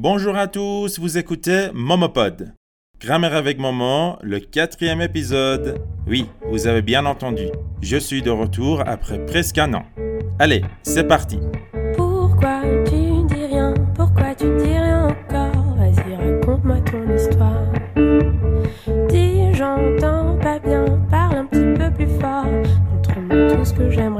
Bonjour à tous, vous écoutez Momopod. Grammaire avec Maman, le quatrième épisode. Oui, vous avez bien entendu. Je suis de retour après presque un an. Allez, c'est parti. Pourquoi tu dis rien? Pourquoi tu dis rien encore? Vas-y, raconte-moi ton histoire. Dis, j'entends pas bien, parle un petit peu plus fort. Montre-moi tout ce que j'aimerais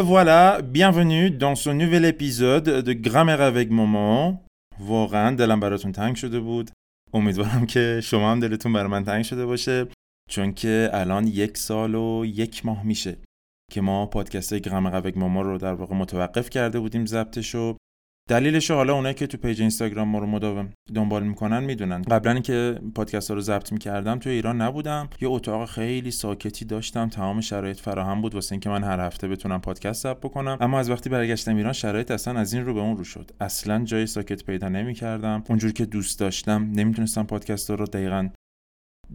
Et voilà, bienvenue dans ce nouvel épisode de گرامر avec ماما واقعا دلم براتون تنگ شده بود امیدوارم که شما هم دلتون برای من تنگ شده باشه چون که الان یک سال و یک ماه میشه که ما پادکست گرامر avec ماما رو در واقع متوقف کرده بودیم ضبطش رو دلیلش حالا اونایی که تو پیج اینستاگرام ما رو مداوم دنبال می‌کنن می‌دونن. قبلا اینکه پادکست ها رو ضبط می‌کردم تو ایران نبودم. یه اتاق خیلی ساکتی داشتم. تمام شرایط فراهم بود. واسه اینکه من هر هفته بتونم پادکست ضبط بکنم. اما از وقتی برگشتم ایران شرایط اصلا از این رو به اون رو شد. اصلا جای ساکت پیدا نمی‌کردم. اونجور که دوست داشتم نمی‌تونستم پادکست رو دقیقا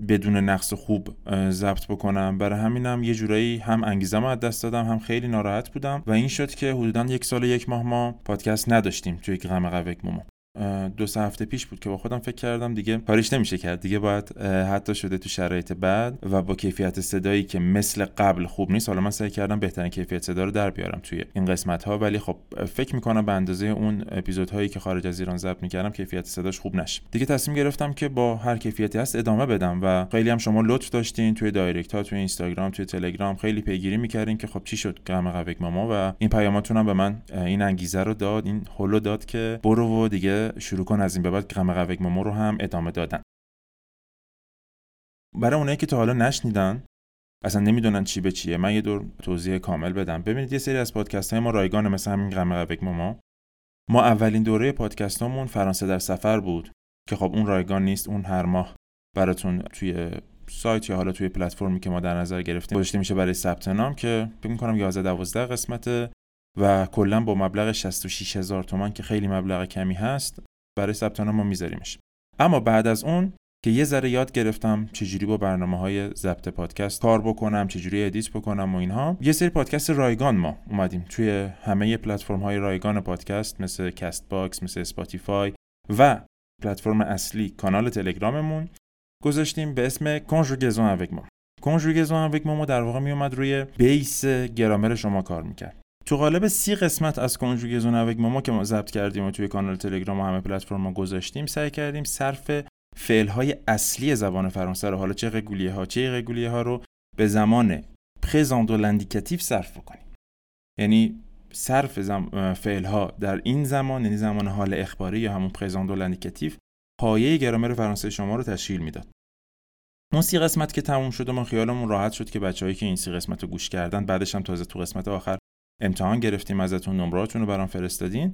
بدون نقص خوب ضبط بکنم. برای همینم یه جورایی هم انگیزم از دست دادم هم خیلی ناراحت بودم. و این شد که حدودا یک سال یک ماه ما پادکست نداشتیم توی غم قوک مومو. دو سه هفته پیش بود که با خودم فکر کردم دیگه کاریش نمیشه کرد. دیگه باید حتی شده تو شرایط بعد و با کیفیت صدایی که مثل قبل خوب نیست حالا من سعی کردم بهترین کیفیت صدا رو در بیارم توی این قسمت ها ولی خب فکر می‌کنم به اندازه اون اپیزودهایی که خارج از ایران ضبط می‌کردم کیفیت صداش خوب نشه. دیگه تصمیم گرفتم که با هر کیفیتی هست ادامه بدم و خیلی هم شما لطف داشتین توی دایرکت ها توی اینستاگرام توی تلگرام خیلی پیگیری می‌کردین که خب چی شد غم قوک ماما و این پیاماتون هم به من این انگیزه رو داد این هولو داد که برو و دیگه شروع کن از این به بعد غم قوک ماما رو هم ادامه دادن. برای اونایی که تا حالا نشنیدن اصلا نمی‌دونن چی به چیه من یه دور توضیح کامل بدم. ببینید یه سری از پادکست های ما رایگان مثل همین غم قوک ماما. ما اولین دوره پادکستامون فرانسه در سفر بود که خب اون رایگان نیست اون هر ماه براتون توی سایت یا حالا توی پلتفرمی که ما در نظر گرفتیم گذاشته میشه برای ثبت نام که فکر می‌کنم 11 12 قسمته. و کلا با مبلغ 66 هزار تومان که خیلی مبلغ کمی هست برای ثبت نام ما میذاریمش. اما بعد از اون که یه ذره یاد گرفتم چجوری با برنامه های ضبط پادکست کار بکنم چجوری ادیت بکنم و اینها یه سری پادکست رایگان ما اومدیم توی همه پلتفرم های رایگان پادکست مثل کست باکس مثل اسپاتیفای و پلتفرم اصلی کانال تلگراممون. گذاشتیم به اسم conjugaison avec ما conjugaison avec ما در واقع می اومد روی base گرامر شما کار می‌کرد. تو قالب سی قسمت از conjugaison avec ما که ما ضبط کردیم و توی کانال تلگرام و همه پلتفرم گذاشتیم سعی کردیم صرف فعل های اصلی زبان فرانسه رو حالا چه régulier ها چه irrégulier ها رو به زمان présent de l'indicatif صرف بکنیم. یعنی صرف زم... فعل در این زمان یعنی زمان حال اخباری یا همون présent de l'indicatif پایه گرامر فرانسه شما رو تشکیل می‌داد. اون سی قسمت که تموم شد ما خیالمون راحت شد که بچههایی که این سی قسمت رو گوش کردن بعدش هم تازه تو قسمت آخر امتحان گرفتیم ازتون نمراتون رو برام فرستادین.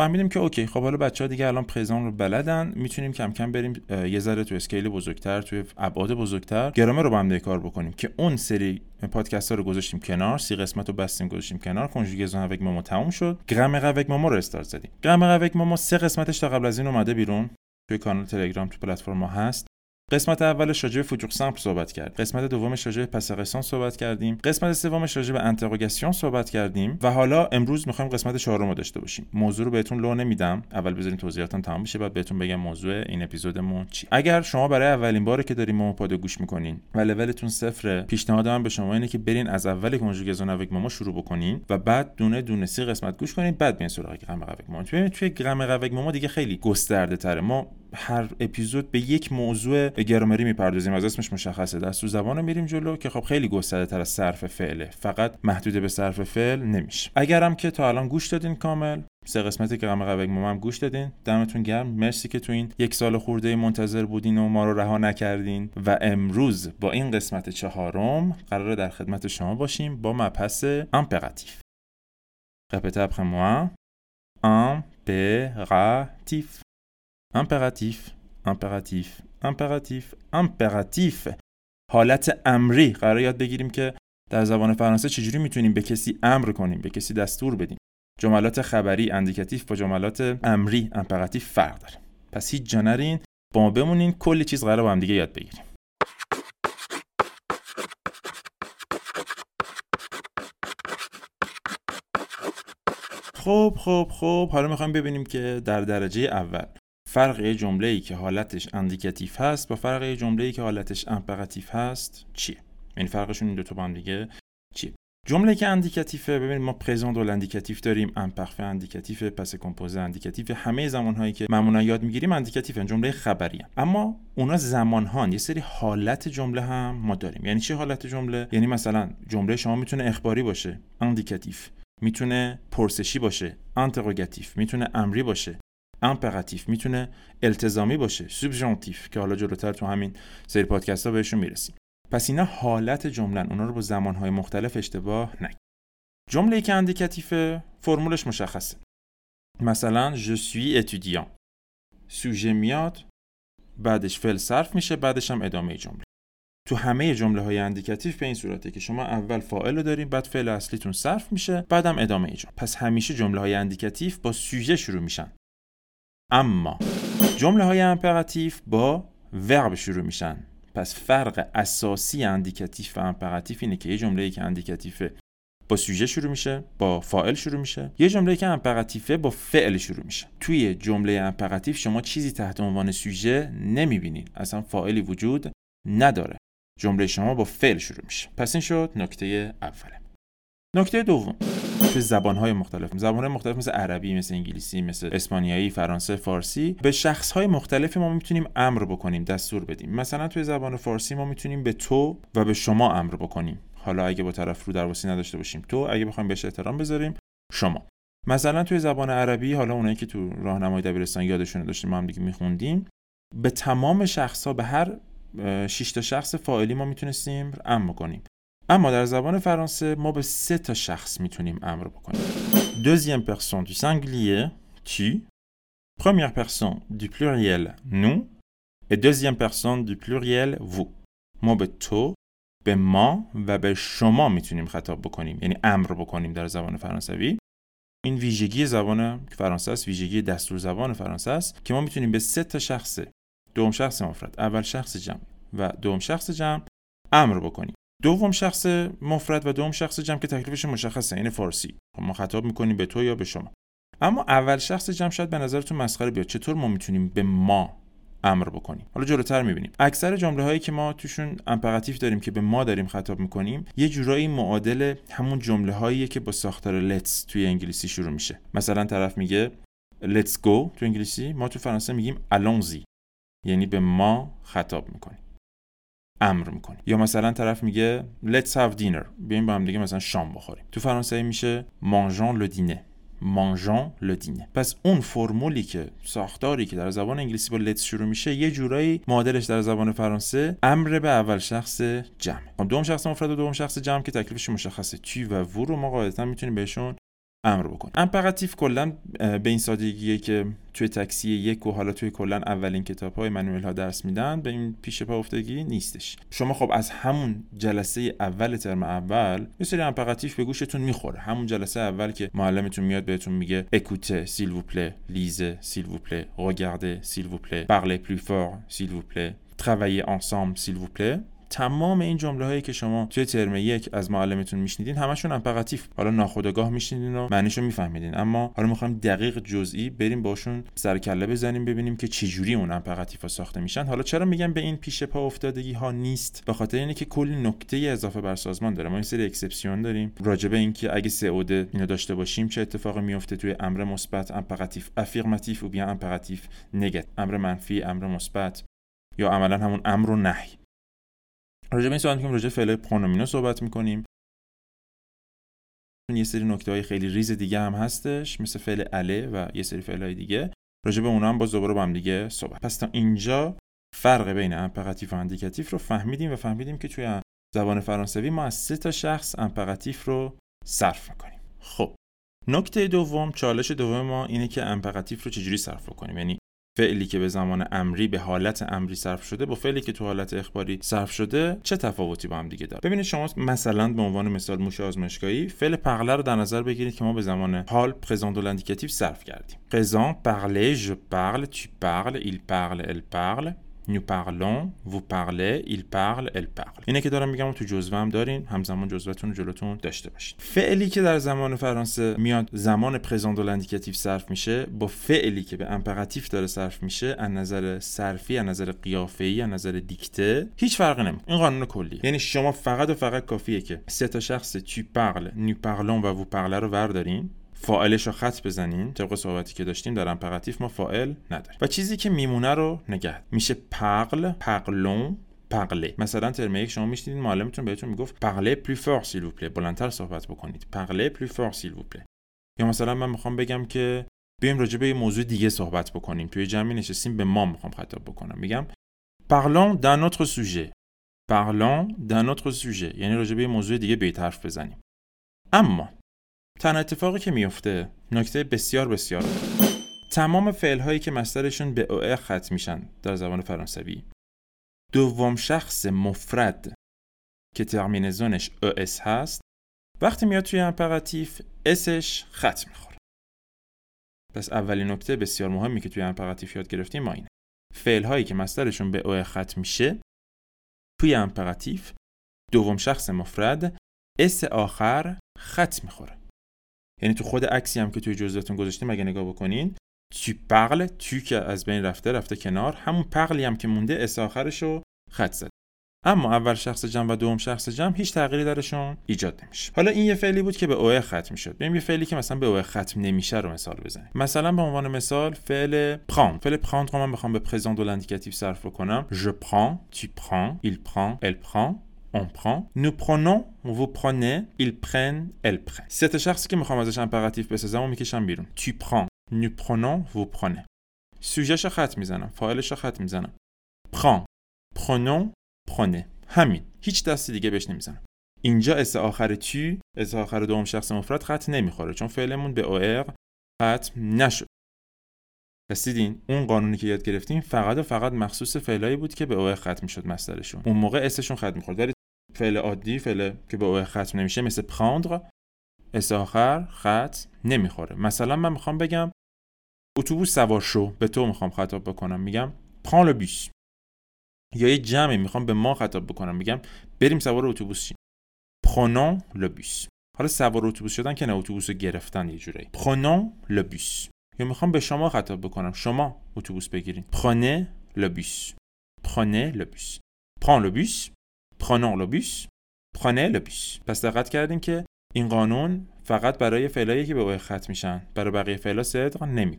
فهمیدیم که اوکی خب حالا بچه ها دیگه الان présent رو بلدن. می‌تونیم کم کم بریم یه ذره تو scale بزرگتر توی ابعاد بزرگتر. گرامر رو با هم کار بکنیم که اون سری پادکست ها رو گذاشتیم کنار سی قسمت رو بستیم گذاشتیم کنار. conjugaison avec ماما تموم شد. گرامر avec ماما رو استارت زدیم. گرامر avec ماما سه قسمتش تا قبل از این اومده بیرون. توی کانال تلگرام تو پلتفرم هست. قسمت اولش راجع به سامپل صحبت کرد قسمت دومش راجع به صحبت کردیم. قسمت سومش راجع به interrogation صحبت کردیم. و حالا امروز می‌خوایم قسمت چهارم رو داشته باشیم. موضوع رو بهتون لو نمیدم. اول بذارین توضیحاتم تمام بشه بعد بهتون بگم موضوع این اپیزودمون چی. اگر شما برای اولین باره که دارین ماما پادو گوش می‌کنین و لولتون صفره پیشنهادم به شما اینه که برین از اول conjugaison avec ماما شروع بکنین و بعد دونه دونه سی قسمت گوش کنین بعد بیاین سراغ گرامر avec ماما توی گرامر avec ماما دیگه خیلی گسترده تره ما هر اپیزود به یک موضوع گرامری می‌پردازیم. از اسمش مشخصه. دستور زبان رو میریم جلو که خب خیلی گسترده تر از صرف فعله فقط محدود به صرف فعل نمیشه. اگرم که تا الان گوش دادین کامل. سه قسمت گرامر قوک ماما هم گوش دادین. دمتون گرم. مرسی که تو این یک سال خورده منتظر بودین و ما رو رها نکردین. و امروز با این قسمت چهارم قراره در خدمت شما باشیم با مبحث امپراتیف. après moi. امپراتیف. امپراتیف امپراتیف امپراتیف امپراتیف حالت امری. قرار یاد بگیریم که در زبان فرانسه چجوری می‌تونیم به کسی امر کنیم به کسی دستور بدیم؟ جملات خبری indicatif با جملات امری impératif فرق داره. پس هیچ جا نرین با ما بمونین کلی چیز قرار با هم دیگه یاد بگیریم. خب خب خب حالا می‌خوایم ببینیم که در درجه اول فرق یه جمله ای که حالتش indicatif هست با فرق یه جمله ای که حالتش impératif هست چیه؟ یعنی فرقشون این دو تا با هم دیگه چیه؟ جمله که indicatif ه ببینید ما présent de l'indicatif داریم imparfait indicatif passé composé indicatif همه زمان هایی که معمولا یاد می‌گیریم indicatif جمله خبری هم. اما اونا زمان ها یه سری حالت جمله هم ما داریم. یعنی چه حالت جمله؟ یعنی مثلا جمله شما می‌تونه اخباری باشه indicatif می‌تونه پرسشی باشه interrogatif می‌تونه امری باشه. impératif می‌تونه التزامی باشه subjonctif که حالا جلوتر تو همین سری پادکست ها بهشون می‌رسیم. پس اینا حالت جملن اونا رو با زمانهای مختلف اشتباه نکن. جمله که indicatif فرمولش مشخصه. مثلا je suis étudiant sujet میاد بعدش فعل صرف میشه بعدش هم ادامه جمله. تو همه جمله های indicatif به این صورته که شما اول فاعل رو داریم بعد فعل اصلیتون صرف میشه بعدم ادامه جمله. پس همیشه جمله های indicatif با sujet شروع میشن. اما جمله های impératif با verbe شروع میشن. پس فرق اساسی indicatif و impératif اینه که یه جمله که indicatif ه با sujet شروع میشه با فاعل شروع میشه. یه جمله که impératif ه با فعل شروع میشه. توی جمله impératif شما چیزی تحت عنوان sujet نمی‌بینید اصلا فاعلی وجود نداره. جمله شما با فعل شروع میشه. پس این شد نکته اوله. نکته دوم. توی زبانهای مختلف. زبانهای مختلف مثل عربی مثل انگلیسی مثل اسپانیایی فرانسه فارسی به شخصهای مختلفی ما می‌تونیم امر بکنیم دستور بدیم. مثلا توی زبان فارسی ما می‌تونیم به تو و به شما امر بکنیم. حالا اگه با طرف رو درواسی نداشته باشیم تو اگه بخوایم بهش احترام بذاریم شما. مثلا توی زبان عربی حالا اونایی که تو راهنمای دبیرستان یادشون داشتیم ما هم دیگه میخوندیم به تمام شخصها به هر 6 تا شخص فاعلی ما می‌تونستیم امر کنیم اما در زبان فرانسه ما به سه تا شخص می‌تونیم امر بکنیم. Deuxième personne du singulier tu première personne du pluriel nous. Et deuxième personne du pluriel vous. ما به تو به ما و به شما می‌تونیم خطاب بکنیم. یعنی امر بکنیم در زبان فرانسوی. این ویژگی زبان فرانسه است ویژگی دستور زبان فرانسه است که ما می‌تونیم به سه تا شخص دوم شخص مفرد اول شخص جمع و دوم شخص جمع امر بکنیم. دوم شخص مفرد و دوم شخص جمع که تکلیفش مشخصه این فارسی. خب ما خطاب می‌کنیم به تو یا به شما. اما اول شخص جمع شاید به نظرتون مسخره بیاد. چطور ما می‌تونیم به ما امر بکنیم؟ حالا جلوتر می‌بینیم. اکثر جمله هایی که ما توشون امپراتیف داریم که به ما داریم خطاب می‌کنیم یه جورایی معادل همون جمله هایی که با ساختار let's توی انگلیسی شروع میشه. مثلا طرف میگه let's go تو انگلیسی ما تو فرانسه میگیم allons یعنی به ما خطاب می‌کنیم. امر می‌کنیم یا مثلا طرف میگه let's have dinner. بیایم با هم دیگه مثلا شام بخوریم. تو فرانسه میشه mangeons le dîner. Le dîner. پس اون فرمولی که ساختاری که در زبان انگلیسی با let's شروع میشه یه جورایی معادلش در زبان فرانسه امر به اول شخص جمع. دوم شخص مفرد و دوم شخص جمع که تکلیفش مشخصه. تو و وو رو ما قاعدتا می‌تونیم بهشون امر بکن. impératif کلا به این سادگیه که توی تاکسی یک و حالا توی کلا اولین کتاب های manuel ها درس میدن به این پیش پا افتادگی نیستش. شما خب از همون جلسه اول ترم اول یه سری impératif به گوشتون می‌خوره. همون جلسه اول که معلمتون میاد بهتون میگه écoutez s'il vous plaît lisez s'il vous plaît regardez s'il parlez plus fort s'il vous plaît travaillez ensemble s'il vous plaît تمام این جمله هایی که شما توی ترم یک از معلمتون میشنیدین همشون impératif حالا ناخودآگاه میشنیدین و معنیشو میفهمیدین. اما حالا می‌خوایم دقیق جزئی بریم باشون سر کله بزنیم ببینیم که چجوری اون impératif ها ساخته میشن. حالا چرا میگم به این پیش پا افتادگی ها نیست؟ به خاطر اینه که کلی نکته اضافه بر سازمان داره. ما این سری exception داریم. راجبه اینکه اگه سه اوده اینو داشته باشیم چه اتفاقی میفته توی امر مثبت impératif affirmatif و یا impératif négatif. امر منفی امر مثبت یا عملا همون امر و نهی. راجع به این صحبت می‌کنیم راجع فعل pronominaux صحبت می‌کنیم. یه سری نکته های خیلی ریز دیگه هم هستش مثل فعل aller و یه سری فعل های دیگه. راجع به اونا هم باز دوباره با هم دیگه صحبت. پس تا اینجا فرق بین impératif و indicatif رو فهمیدیم و فهمیدیم که توی زبان فرانسوی ما از سه تا شخص impératif رو صرف می‌کنیم. خب نکته دوم چالش دوم ما اینه که impératif رو چجوری صرف کنیم یعنی فعلی که به زمان امری به حالت امری صرف شده با فعلی که تو حالت اخباری صرف شده چه تفاوتی با هم دیگه داره؟ ببینید شما مثلا به عنوان مثال موش آزمایشگاهی فعل parler رو در نظر بگیرید که ما به زمان حال présent و صرف کردیم. présent parler je parle tu parles il parle elle parle. Nous parlons vous parlez il parle elle parle. اینه که دارم میگم تو جزوه هم دارین همزمان جزوهتون رو جلوتون داشته باشید فعلی که در زمان فرانسه میاد زمان présent و indicatif صرف میشه با فعلی که به impératif داره صرف میشه از نظر صرفی از نظر قیافه‌ای از نظر دیکته هیچ فرقی نمی‌کنه. این قانون کلی یعنی شما فقط و فقط کافیه که سه تا شخص tu parles nous parlons و vous parlez رو وردارین. فاعلش رو خط بزنین طبق صحبتی که داشتیم در impératif ما فاعل نداریم. و چیزی که میمونه رو نگه میشه parle parlons پقله مثلا ترم یک شما میشنیدین معلمتون بهتون می‌گفت parlez plus fort s'il بلندتر صحبت بکنید. parlez plus fort s'il یا مثلا من می‌خوام بگم که بیایم راجع به یه موضوع دیگه صحبت بکنیم. توی جمعی نشستیم به ما می‌خوام خطاب بکنم. میگم parlons d'un autre sujet. Parlons d'un autre sujet. یعنی راجع به یه موضوع دیگه بیاید حرف بزنیم. اما تنها اتفاقی که میفته نکته بسیار بسیار تمام فعل هایی که مصدرشون به er ختم میشن در زبان فرانسوی. دوم شخص مفرد که terminaison ش s هست وقتی میاد توی impératif s ش ختم می‌خوره. پس اولین نکته بسیار مهمی که توی impératif یاد گرفتیم ما اینه. فعل هایی که مصدرشون به er ختم میشه توی impératif دوم شخص مفرد s آخر ختم می‌خوره. یعنی تو خود عکسی هم که توی جزوتون گذاشتیم اگه نگاه بکنین tu parles tu که از بین رفته رفته کنار همون پقلی هم که مونده s آخرش رو خط زد اما اول شخص جمع و دوم شخص جمع هیچ تغییری درشون ایجاد نمیشه. حالا این یه فعلی بود که به اوه ختم می‌شد. بریم یه فعلی که مثلا به اوه ختم نمیشه رو مثال بزنیم. مثلا به عنوان مثال فعل prendre فعل prendre رو من بخوام به présent و indicatif صرف بکنم. Je prends tu prends il prend elle prend. On prend. Nous prenons vous prenez ils prennent elles prennent. سه تا شخصی که می‌خوام ازش impératif بسازم و می‌کشم بیرون tu prends nous prenons vous prenez. sujet شو خط می‌زنم فاعلش خط می‌زنم prends prenons prenez. همین هیچ دستی دیگه بهش نمی‌زنم اینجا s آخر tu s آخر دوم شخص مفرد خط نمی‌خوره چون فعلمون به او ختم نشد پس دیدین اون قانونی که یاد گرفتیم فقط و فقط مخصوص فعلایی بود که به او ختم می‌شد مصدرشون اون موقع s شون ختم می‌خورد ولی فعل عادی فعل که به او ختم نمیشه مثل prendre اس آخر خط نمی‌خوره. مثلا من می‌خوام بگم اتوبوس سوار شو به تو می‌خوام خطاب بکنم میگم prends le bus. یا یه جمعی می‌خوام به ما خطاب بکنم میگم بریم سوار اتوبوس شیم. Prenons le bus. حالا سوار اتوبوس شدن که نه اتوبوس رو گرفتن یه جورایی. Prenons le bus. یا می‌خوام به شما خطاب بکنم. شما اتوبوس بگیرید prenez le bus. Prenez le bus. Prends le bus. Prenons le bus bus پس دقت کردیم که این قانون فقط برای فعلایی که به او ختم میشن برای بقیه فعلا صدق نمی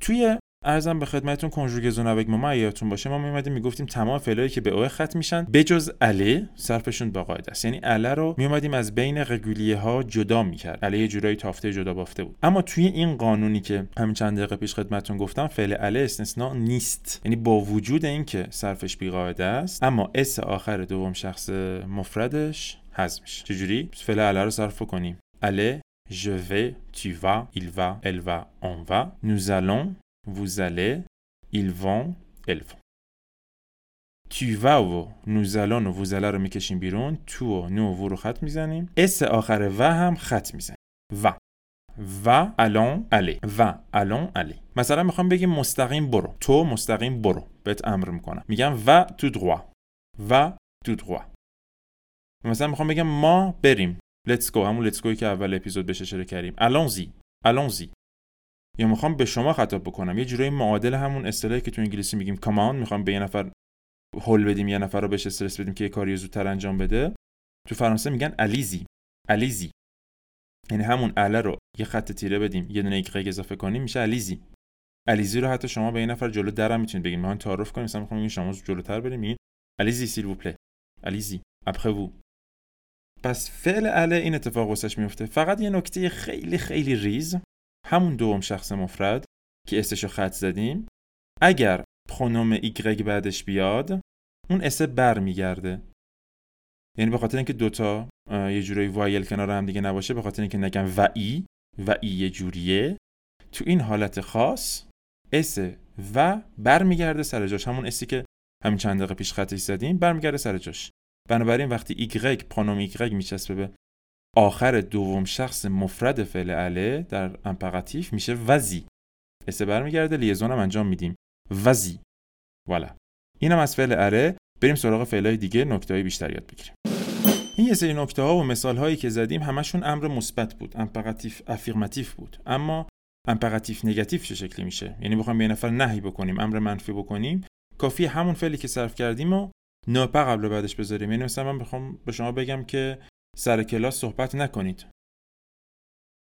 توی ارزم به خدمتتون کنجوگزون اوگ ما یادتون باشه ما میومدیم می‌گفتیم تمام فعلایی که به او ختم میشن بجز اله صرفشون با قاعده است. یعنی اله رو میومدیم از بین رگولیه ها جدا می‌کرد. اله یه جورایی تافته جدا بافته بود. اما توی این قانونی که همین چند دقیقه پیش خدمتتون گفتم فعل اله استثناء نیست. یعنی با وجود اینکه صرفش بی قاعده است اما اس آخر دوم شخص مفردش حذف میشه. چجوری؟ فعل اله رو صرف کنیم اله je vais, tu vas, il va, elle va, on va. Nous allons, vous allez, ils vont, elles vont. Tu vas و nous allons و vous allez رو می‌کشیم بیرون تو و نو و رو خط می‌زنیم اس آخر و هم خط می‌زنیم و و الان الی و الان الی مثلا می‌خوام بگیم مستقیم برو تو مستقیم برو بهت امر می‌کنم میگم و تو droit. و تو droit. مثلا می‌خوام بگم ما بریم let's go همون let's go که اول اپیزود بهش اشاره کردیم الانزی الانزی یا می‌خوام به شما خطاب بکنم. یه جورایی معادل همون اصطلاحی که تو انگلیسی میگیم کامان می‌خوام به یه نفر هول بدیم یه نفر رو بهش استرس بدیم که یه کاری زودتر انجام بده. تو فرانسه میگن الیزی الیزی یعنی همون اله رو یه خط تیره بدیم یه دونه ایگرگ اضافه کنیم میشه الیزی الیزی رو حتی شما به یه نفر جلو درم می‌تونید بگید می‌خوام تعارف کنیم مثلا می‌خوام شما جلوتر بریم. میگین allez-y s'il vous plaît allez-y après vous پس فعل aller این اتفاق واسش میفته. فقط یه نکته خیلی خیلی ریز. همون دوم شخص مفرد که s شو خط زدیم اگر pronom y بعدش بیاد اون s بر میگرده یعنی به خاطر اینکه دوتا یه جورایی voyelle کنار هم دیگه نباشه به خاطر اینکه نگم و ای و ای یه جوریه تو این حالت خاص s و برمیگرده سر جاش. همون s ی که همین چند دقیقه پیش خطش زدیم برمیگرده سر جاش. بنابراین وقتی y pronom y میچسبه به آخر دوم شخص مفرد فعل aller در impératif میشه vas-y. s برمیگرده liaison هم انجام میدیم. vas-y. Voilà. اینم از فعل aller بریم سراغ فعلای دیگه نکته بیشتر یاد بگیریم. این یه سری نکته ها و مثال هایی که زدیم همشون امر مثبت بود. impératif affirmatif بود. اما امپراتیف نگاتیو چه شکلی میشه؟ یعنی بخوایم به نفر نهی بکنیم امر منفی بکنیم. کافی همون فعلی که صرف کردیم و نوپا قبل بعدش بذاریم. یعنی مثلا من بخوام به شما بگم که سر کلاس صحبت نکنید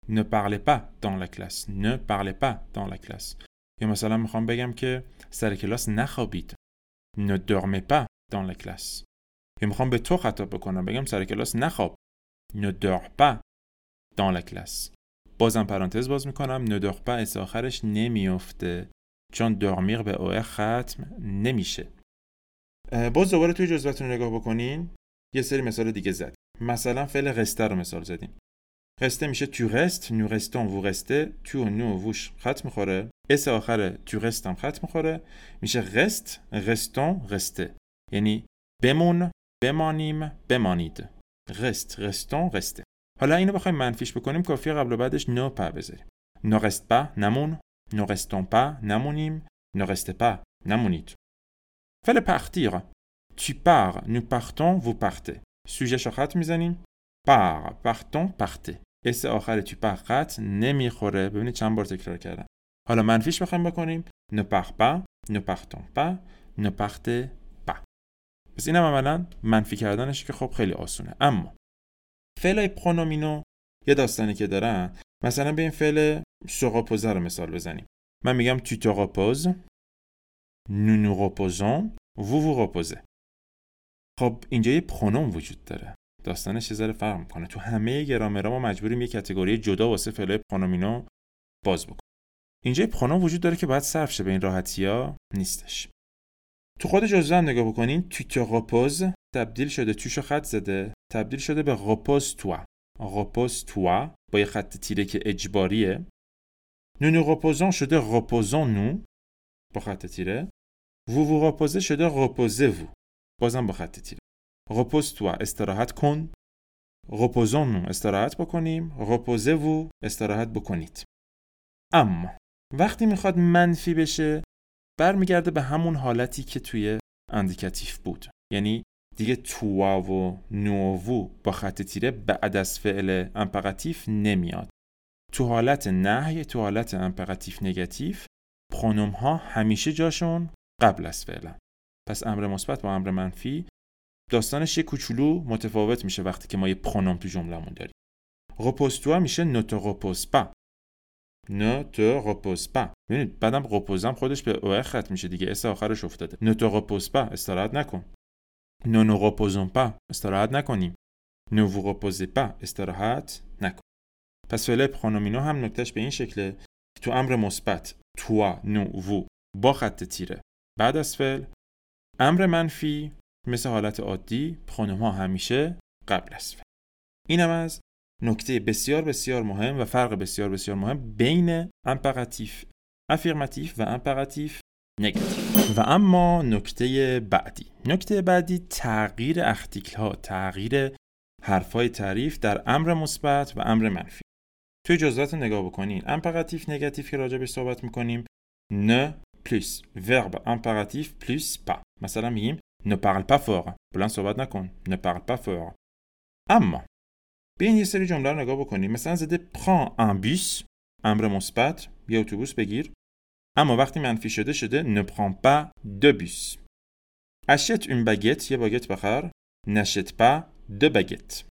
ne parlez pas dans la classe. Ne parlez pas dans la classe. یا مثلا می‌خوام بگم که سر کلاس نخوابید ne dormez pas dans la classe. یا می‌خوام به تو خطاب بکنم بگم سر کلاس نخواب ne dors pas dans la classe. بازم پرانتز باز می‌کنم ne dors pas s آخرش نمیافته چون dormir به er ختم نمیشه باز دوباره توی جزوتون نگاه بکنین یه سری مثال دیگه زد مثلا فعل rester رو مثال زدیم rester میشه tu restes nous restons vous restez tu و nous vous ش خط می‌خوره s آخر tu restes هم خط می‌خوره میشه reste restons restez یعنی بمون بمانیم بمانید رست رستون رسته حالا اینو بخوایم منفیش بکنیم کافیه قبل و بعدش نو پا بذاریم. نو رست با نمون. نو رستون پا نمونیم. نو رسته پا نمونید. فعل partir. Tu pars nous partons vous partez. سوژه شو خط می‌زنیم پار partons partez. اس آخر تو پار خط نمی‌خوره ببینید چند بار تکرار کردم حالا منفیش بخوایم بکنیم ne pars pas ne partons pas ne partez pas. پس اینم عملا منفی کردنش که خب خیلی آسونه اما فعلای پرونومینو یه داستانی که دارن مثلا به این فعل سوقاپوزه رو مثال بزنیم من میگم tu te reposes nous nous reposons vous vous reposez. خب اینجا یه پرونوم وجود داره. داستانش یه ذره فرق می‌کنه. تو همه گرامرها ما مجبوریم یه کتگوری جدا واسه فعلای پرونومینو باز بکنیم. اینجا یه پرونوم وجود داره که باید صرف شه به این راحتی ها نیستش. تو خود جزوه هم نگاه بکنین. تو reposes تبدیل شده توشو خط زده. تبدیل شده به repose toi repose toi با یه خط تیره که اجباریه. Nous reposons شده reposons nous با خط تیره. Vous vous reposez شده reposez vous بازم با خط تیره repose toi استراحت کن. nous استراحت بکنیم. reposez vous استراحت بکنید. اما وقتی می‌خواد منفی بشه برمیگرده به همون حالتی که توی indicatif بود. یعنی دیگه toi و nous با خط تیره بعد از فعل impératif نمیاد. تو حالت نهی تو حالت impératif négatif pronom ها همیشه جاشون قبل از فعلا پس امر مثبت با امر منفی داستانش یه کوچولو متفاوت میشه وقتی که ما یه pronom تو جملهمون داریم. repose میشه ne te repose pas ne te repose pas ببینید بعدم repose م خودش به او ختم میشه دیگه s آخرش افتاده. ne te repose pas استراحت نکن. ne nous reposons pas استراحت نکنیم. ne vous reposez pas استراحت نکن. پس فعل pronominal هم نکتهش به این شکله. تو امر مثبت toi nous vous با خط تیره. بعد از فعل امر منفی مثل حالت عادی پرونوم ها همیشه قبل از فعل اینم از نکته بسیار بسیار مهم و فرق بسیار بسیار مهم بین امپراتیف افیرماتیف و امپراتیف نگاتیو. و اما نکته بعدی. نکته بعدی تغییر اختیکل ها تغییر حرفای تعریف در امر مثبت و امر منفی. توی جزئیات نگاه بکنین. امپراتیف نگاتیو که راجع به صحبت می‌کنیم. نه پلیس. ورب. امپراتیف پلیس میگیم ne parle pas fort بلند صحبت نکن ne parle pas fort اما بیاین یه سری جمله رو نگاه بکنیم مثلا زده prends un bus امر مثبت یه اتوبوس بگیر اما وقتی منفی شده شده ne prends pas de bus achète une baguette یه باگت بخر n'achète pas de baguette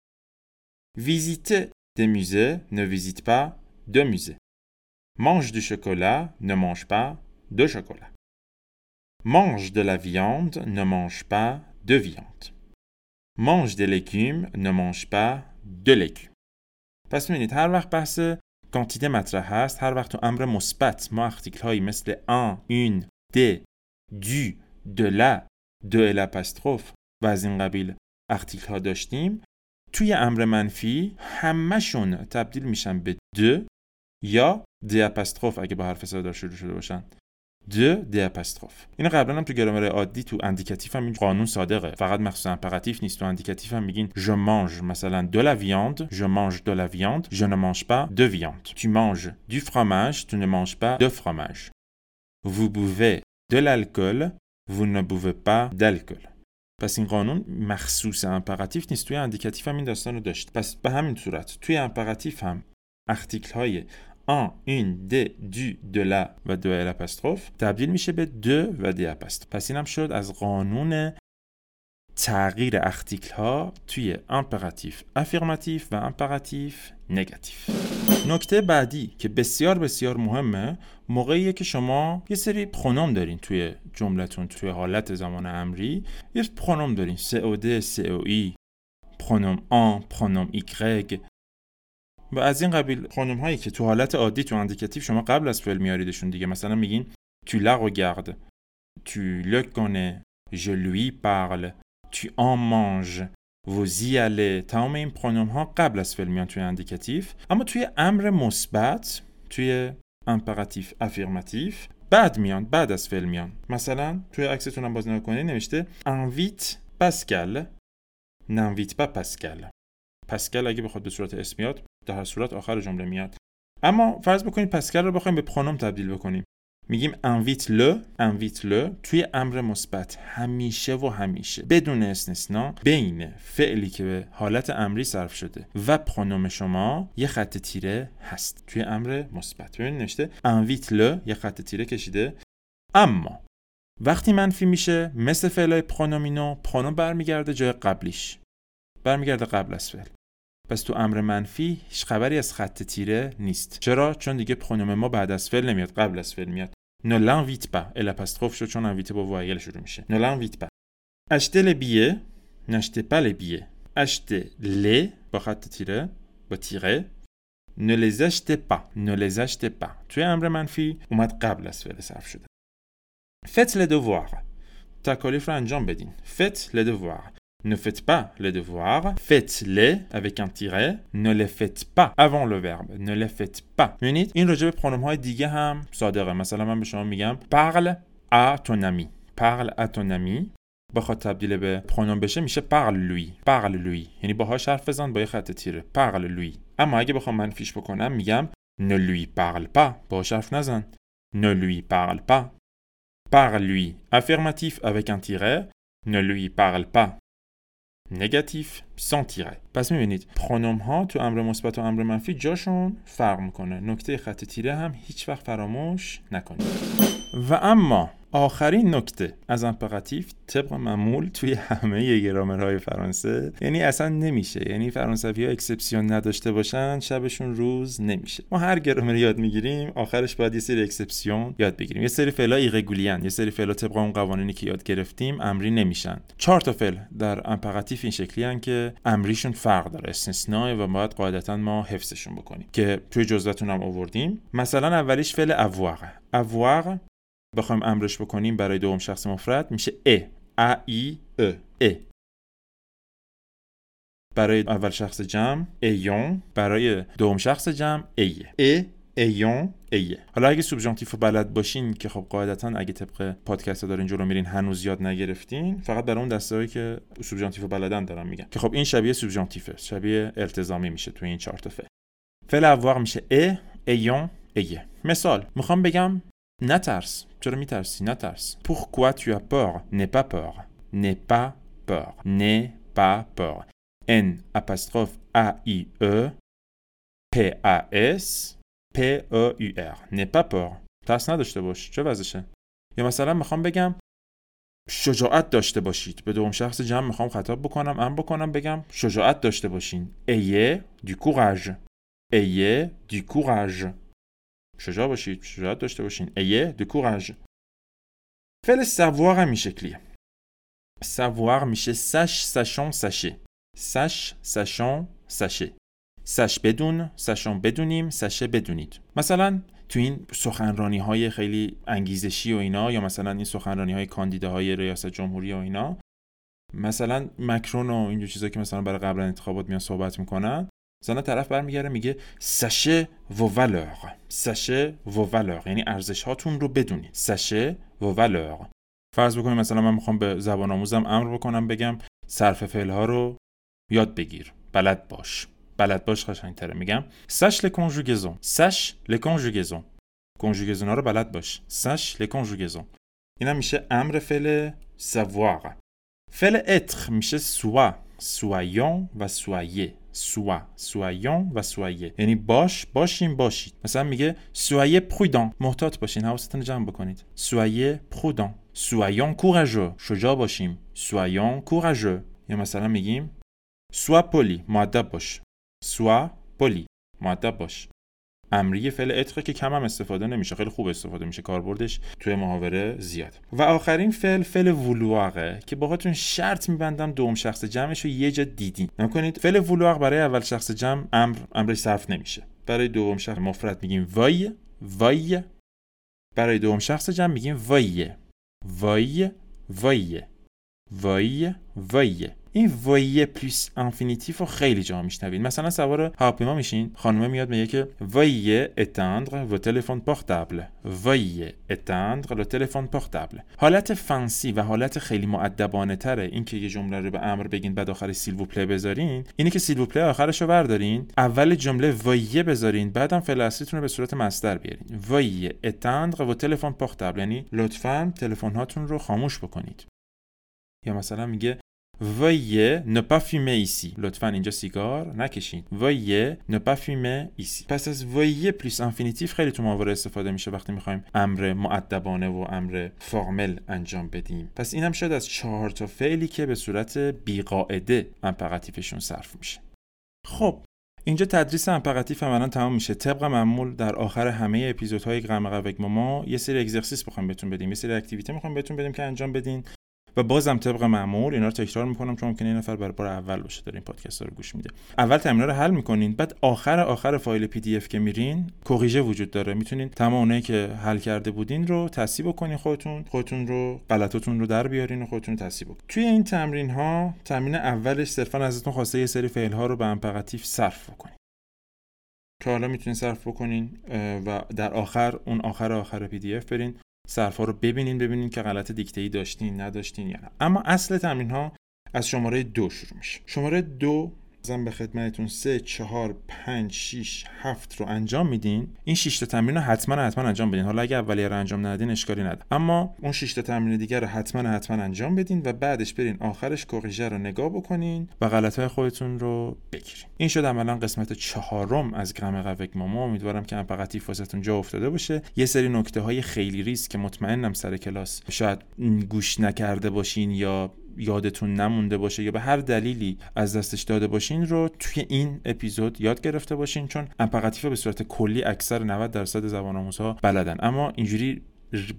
visite des musées ne visite pas de musée mange du chocolat ne mange pas de chocolat Mange de la viande ne mange pas de viande. Mange des légumes ne mange pas de légumes. پس می‌بینید هر وقت بحث کانتیته مطرح هست هر وقت تو امر مثبت ما ارتیکل هایی مثل ان، اون، د، دو، دلا، دو الاپاستروف و از این قبیل article ها داشتیم توی امر منفی همهشون تبدیل میشن به de یا d apostrophe اگه با حرف صدا شروع شده باشن. de d apostrophe اینو قبلا هم تو گرامر عادی تو indicatif هم این قانون صادقه فقط مخصوصا impératif نیست تو indicatif هم میگین je mange مثلا de la viande. Je mange de la viande. Je ne mange pas de viande. Tu manges du fromage. Tu ne manges pas de fromage. Vous buvez de l'alcool. Vous ne buvez pas d'alcool. پس این قانون مخصوص impératif نیست توی indicatif هم این داستان رو داشت پس به همین صورت توی impératif هم article های un، une، des، du، de la و de l apostrophe تبدیل میشه به de و d apostrophe پس این هم شد از قانون تغییر article ها توی impératif affirmatif و impératif négatif نکته بعدی که بسیار بسیار مهمه موقعیه که شما یه سری پرونوم دارین توی جملتون توی حالت زمان امری یه پرونوم دارین او ای پرونوم آن پرونوم ایگرگ و از این قبیل پرونوم هایی که تو حالت عادی تو اندیکاتیو شما قبل از فعل میاریدشون دیگه مثلا میگین tu la regardes. Tu le connais. Je lui parle. Tu en manges. Vous y allez. تمام این pronom ها قبل از فعل میان توی indicatif اما توی امر مثبت توی impératif affirmatif بعد میان بعد از فعل میان. مثلا توی عکستون هم باز نگاه کنید نوشته invite Pascal n'invite pas Pascal. پاسکال اگه بخواد به صورت اسم در هر صورت آخر جمله میاد. اما فرض بکنید پاسکال رو بخوایم به pronom تبدیل بکنیم. میگیم invite-le invite-le توی امر مثبت همیشه و همیشه بدون استثنا بین فعلی که به حالت امری صرف شده و pronom شما یه خط تیره هست توی امر مثبت. ببینید نوشته invite-le یه خط تیره کشیده. اما وقتی منفی میشه مثل فعلای پرونومینو پرونوم برمیگرده جای قبلیش. برمیگرده قبل از فعل. پس تو امر منفی هیچ خبری از خط تیره نیست. چرا؟ چون دیگه پرونوم ما بعد از فعل نمیاد قبل از فعل میاد. Ne l'invite pas. ال اپستروف شد چون انویته با وایل شروع میشه. Pas. Acheter les billets. N'achetez pas les billets. Acheter les با خط تیره با تیره ne les achetez pas. توی امر منفی اومد قبل از فعل صرف شده. Les devoirs. تکالیف رو انجام بدین. Les devoirs. ne faites pas les devoirs, faites-les avec un tiret, ne les faites pas avant le verbe, ne les faites pas. ببینید این راجع به پرونوم های دیگه هم صادقه مثلا من به شما میگم parle à ton ami parle à ton ami بخواد تبدیل به پرونوم بشه میشه parle lui parle lui یعنی باهاش حرف بزن با یه خط تیره parle lui اما اگه بخوام منفیش بکنم میگم ne lui parle pas باهاش حرف نزن ne lui parle pas parle lui affirmatif avec un tiret ne lui parle pas Négatif sans tiret پس می‌بینید pronom ها تو امر مثبت و امر منفی جاشون فرق می‌کنه نکته خط تیره هم هیچ وقت فراموش نکنید و اما آخرین نکته از impératif طبق معمول توی همه گرامرهای فرانسه یعنی اصلا نمیشه. یعنی فرانسوی ها exception نداشته باشن شبشون روز نمیشه. ما هر گرامر یاد می‌گیریم آخرش باید یه سری exception یاد بگیریم. یه سری فعلا irrégulier ان یه سری فعلا طبق اون قوانینی که یاد گرفتیم امری نمیشن. چهار تا فعل در امپراتیف این شکلی که امریشون فرق داره استثناء و باید قاعدتا ما حفظشون بکنیم که توی جزوتون هم آوردیم. مثلا اولیش فعل avoir avoir بخوایم امرش بکنیم برای دوم شخص مفرد میشه ا. ا ای ا برای اول شخص جمع ایون. برای دوم شخص جمع ایه ای ایون ایه حالا اگه سوبژانتیف رو بلد باشین که خب قاعدتا اگه طبق پادکست ها دارین جلو میرین هنوز یاد نگرفتین فقط برای اون دسته که سوبژانتیف رو بلدن دارم میگم که خب این شبیه سوبژانتیفه شبیه التزامی میشه توی این چهار تا فعل. فعل میشه ا ایون ایه مثال می‌خوام بگم نترس چرا میترسی نترس Pourquoi tu as peur? N'aie pas peur. N'aie pas peur. N'aie pas peur. N apostrophe A I E P A S P E U R. N'aie pas peur. ترس نداشته باش چه وضعشه یا مثلا می‌خوام بگم شجاعت داشته باشید به دوم شخص جمع می‌خوام خطاب بکنم ام بکنم بگم شجاعت داشته باشین Ayez du courage. Ayez du courage. شجاع باشید شجاعت داشته باشین. ایه دو کوراژ فعل سوار هم این شکلیه. سوار میشه سش سشون سشه. سش سشون سشه. سش بدون سشون بدونیم سشه بدونید. مثلا تو این سخنرانی های خیلی انگیزشی و اینا یا مثلا این سخنرانی های کاندیداهای ریاست جمهوری و اینا مثلا مکرون و اینجور چیزا که مثلا برای قبل انتخابات میان صحبت می‌کنن مثلا طرف برمیگره میگه سشه و ولور سشه و ولور یعنی ارزش هاتون رو بدونید. سشه و ولور فرض بکنید مثلا من می‌خوام به زبان آموزم امر بکنم بگم صرف فعل ها رو یاد بگیر. بلد باش. بلد باش قشنگتره. میگم سش ل کنجوگزون سش ل کنجوگزون ها رو بلد باش. سش ل کنجوگزون اینم میشه امر فعل savoir. فعل اتر میشه سوا. سوایون و سوایه. سوا سوایون و سوایه یعنی باش باشیم باشید مثلا میگه سوایه پرودان محتاط باشین حواستون جمع بکنید سوایه پرودان سوایون کوراژو شجاع باشیم سوایون کوراژو یا مثلا میگیم سوا پولی مؤدب باش سوا پولی مؤدب باش امری فعل être که کم هم استفاده نمیشه. خیلی خوب استفاده میشه. کاربردش توی محاوره زیاد. و آخرین فعل فعل ولواقه که باهاتون شرط میبندم دوم شخص جمعش رو یه جا دیدین. نکنید فعل ولواق برای اول شخص جمع امر امرش صرف نمیشه. برای دوم شخص مفرد میگیم وای وای. برای دوم شخص جمع میگیم veuillez veuillez veuillez این veuillez plus infinitif رو خیلی جا میشنوید مثلا سوار هواپیما میشین. خانومه میاد میگه که veuillez éteindre vos téléphones portables veuillez éteindre vos téléphones portables حالت fancy و حالت خیلی مؤدبانه تره این که یه جمله رو به امر بگین بعد آخر s'il vous plaît بذارین. اینی که s'il vous plaît آخرش بردارین. اول جمله وایه بذارین بعدم فعل اصلیتون رو به صورت مصدر بیارین. Veuillez éteindre vos téléphones portables یعنی لطفا تلفن هاتون رو خاموش بکنید. یا مثلا میگه Veuillez ne pas fumer ici. لطفا اینجا سیگار نکشین. Veuillez ne pas fumer ici. پس از veuillez plus infinitif خیلی تو محاوره استفاده میشه وقتی می‌خوایم امر مؤدبانه و امر formel انجام بدیم. پس اینم شاید از چهار تا فعلی که به صورت بیقاعده impératif شون صرف میشه. خب اینجا تدریس impératif هم الان تمام میشه طبق معمول در آخر همه اپیزودهای avec ما یه سری exercice بخوام بهتون بدیم یه سری activité می‌خوام بهتون بدیم که انجام بدین و بازم طبق معمول اینا رو تکرار می‌کنم چون ممکنه این نفر برای بار اول باشه داره این پادکست رو گوش میده. اول تمرین رو حل می‌کنین بعد آخر آخر فایل PDF که میرین corrigé وجود داره. می‌تونین تمام اونایی که حل کرده بودین رو تصحیح بکنین خودتون خودتون رو غلطاتون رو در بیارین و خودتون تصحیح بکنین. توی این تمرین ها تمرین اولش صرفا ازتون خواسته یه سری فعل ها رو به impératif صرف بکنین. که حالا می‌تونین صرف بکنین و در آخر اون آخر آخر PDF برین. صرفا رو ببینین ببینین که غلط دیکته ای داشتین نداشتین یا نه. اما اصل تمرین ها از شماره دو شروع میشه. شماره دو زن به خدمتتون 3 4 5 6 7 رو انجام میدین. این 6 تا تمرین رو حتما حتما انجام بدین. حالا اگه اولیه رو انجام ندین اشکالی نداره. اما اون 6 تا تمرین دیگر رو حتما حتما انجام بدین و بعدش برین آخرش corrigé رو نگاه بکنین و غلطهای خودتون رو بگیرین. این شد عملا قسمت چهارم از گرامر قوک ماما. امیدوارم که impératif واسه‌تون جا افتاده باشه. یه سری نکته های خیلی ریز که مطمئنم سر کلاس. شاید گوش نکرده باشین یا یادتون نمونده باشه یا به هر دلیلی از دستش داده باشین رو توی این اپیزود یاد گرفته باشین چون impératif به صورت کلی اکثر 90 درصد زبان آموزها بلدن. اما اینجوری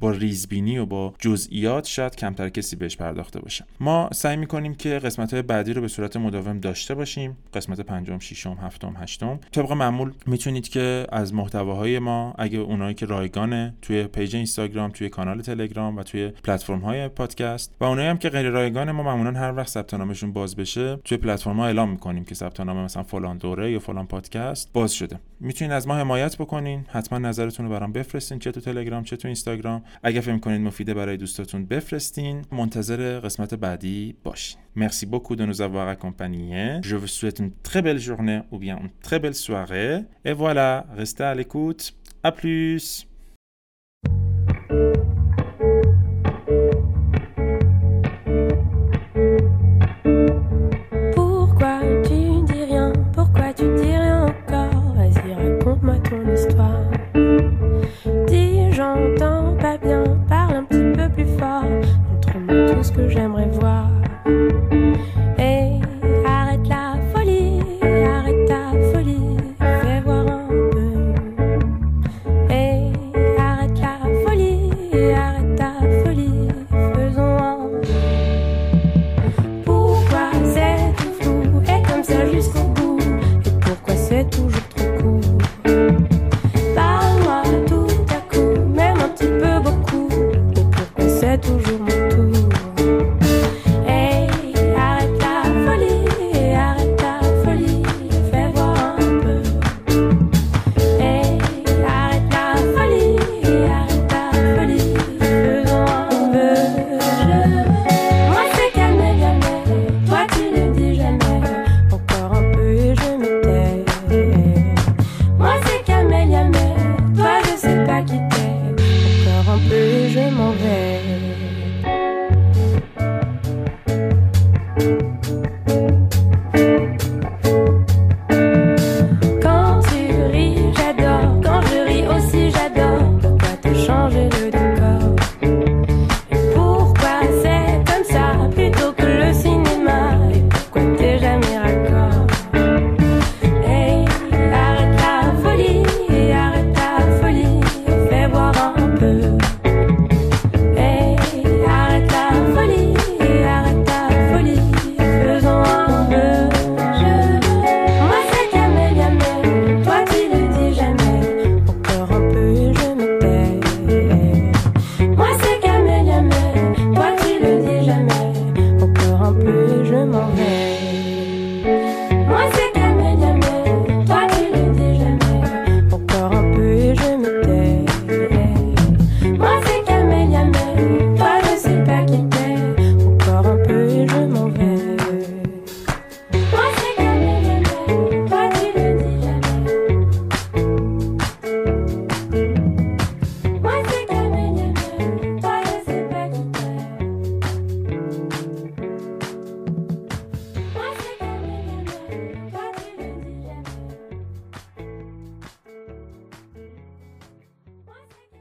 با ریزبینی و با جزئیات شاید کمتر کسی بهش پرداخته باشه. ما سعی می‌کنیم که قسمت های بعدی رو به صورت مداوم داشته باشیم. قسمت پنجم ششم هفتم هشتم. طبق معمول می‌تونید که از محتواهای ما اگه اونایی که رایگانه توی پیج اینستاگرام توی کانال تلگرام و توی پلتفرم های پادکست و اونایی هم که غیر رایگان ما معمولا هر وقت ثبت نامشون باز بشه توی پلتفرم ها اعلام می‌کنیم که ثبت نام مثلا فلان دوره یا فلان پادکست باز شده. می‌تونید از ما حمایت بکنین. حتما نظرتون رو برام بفرستین چه تو تلگرام چه تو اینستاگرام. اگر فکر کنید مفیده برای دوستاتون بفرستین منتظر قسمت بعدی باشین Merci beaucoup de nous avoir accompagnés. Je vous souhaite une très belle journée ou bien une très belle soirée. Et voilà, restez à l'écoute. À plus. j'aimerais